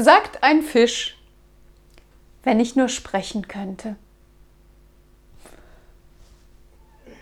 Sagt ein Fisch, wenn ich nur sprechen könnte.